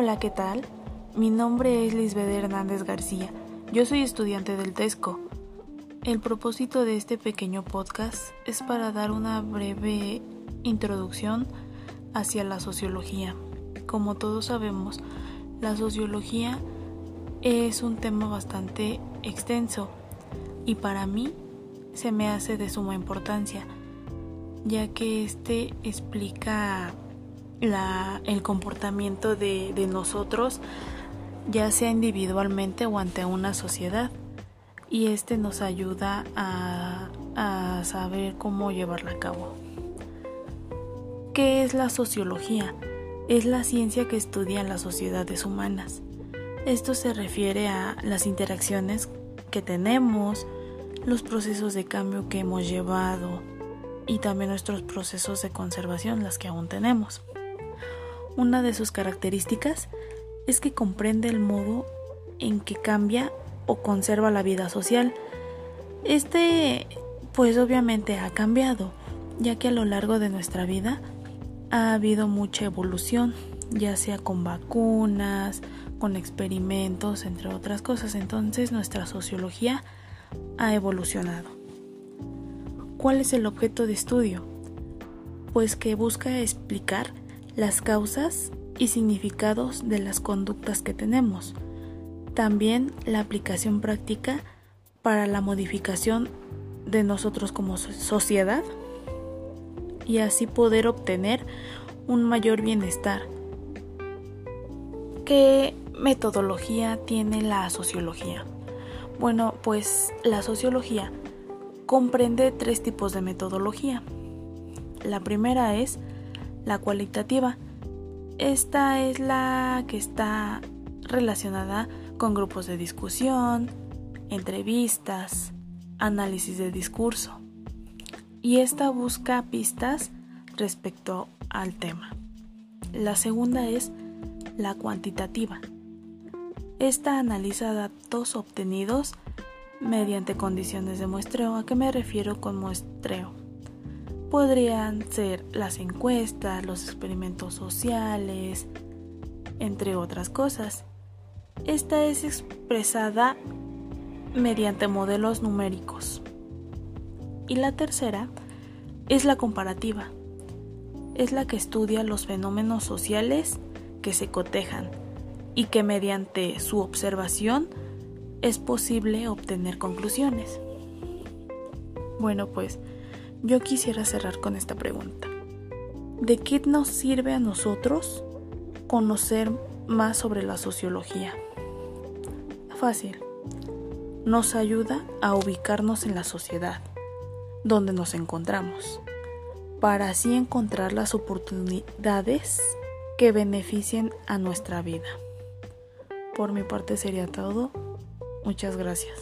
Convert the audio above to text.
Hola, ¿qué tal? Mi nombre es Lisbeth Hernández García. Yo soy estudiante del TESCO. El propósito de este pequeño podcast es para dar una breve introducción hacia la sociología. Como todos sabemos, la sociología es un tema bastante extenso y para mí se me hace de suma importancia, ya que este explica el comportamiento de, de nosotros, ya sea individualmente o ante una sociedad, y este nos ayuda a, a saber cómo llevarla a cabo. ¿Qué es la sociología? Es la ciencia que estudia las sociedades humanas. Esto se refiere a las interacciones que tenemos, los procesos de cambio que hemos llevado y también nuestros procesos de conservación, las que aún tenemos. Una de sus características es que comprende el modo en que cambia o conserva la vida social. Este, pues obviamente ha cambiado, ya que a lo largo de nuestra vida ha habido mucha evolución, ya sea con vacunas, con experimentos, entre otras cosas. Entonces nuestra sociología ha evolucionado. ¿Cuál es el objeto de estudio? Pues que busca explicar las causas y significados de las conductas que tenemos. También la aplicación práctica para la modificación de nosotros como sociedad y así poder obtener un mayor bienestar. ¿Qué metodología tiene la sociología? Bueno, pues la sociología comprende tres tipos de metodología. La primera es la cualitativa. Esta es la que está relacionada con grupos de discusión, entrevistas, análisis de discurso. Y esta busca pistas respecto al tema. La segunda es la cuantitativa. Esta analiza datos obtenidos mediante condiciones de muestreo. ¿A qué me refiero con muestreo? Podrían ser las encuestas, los experimentos sociales, entre otras cosas. Esta es expresada mediante modelos numéricos. Y la tercera es la comparativa. Es la que estudia los fenómenos sociales que se cotejan y que mediante su observación es posible obtener conclusiones. Bueno, pues yo quisiera cerrar con esta pregunta. ¿De qué nos sirve a nosotros conocer más sobre la sociología? Fácil. Nos ayuda a ubicarnos en la sociedad donde nos encontramos, para así encontrar las oportunidades que beneficien a nuestra vida. Por mi parte sería todo. Muchas gracias.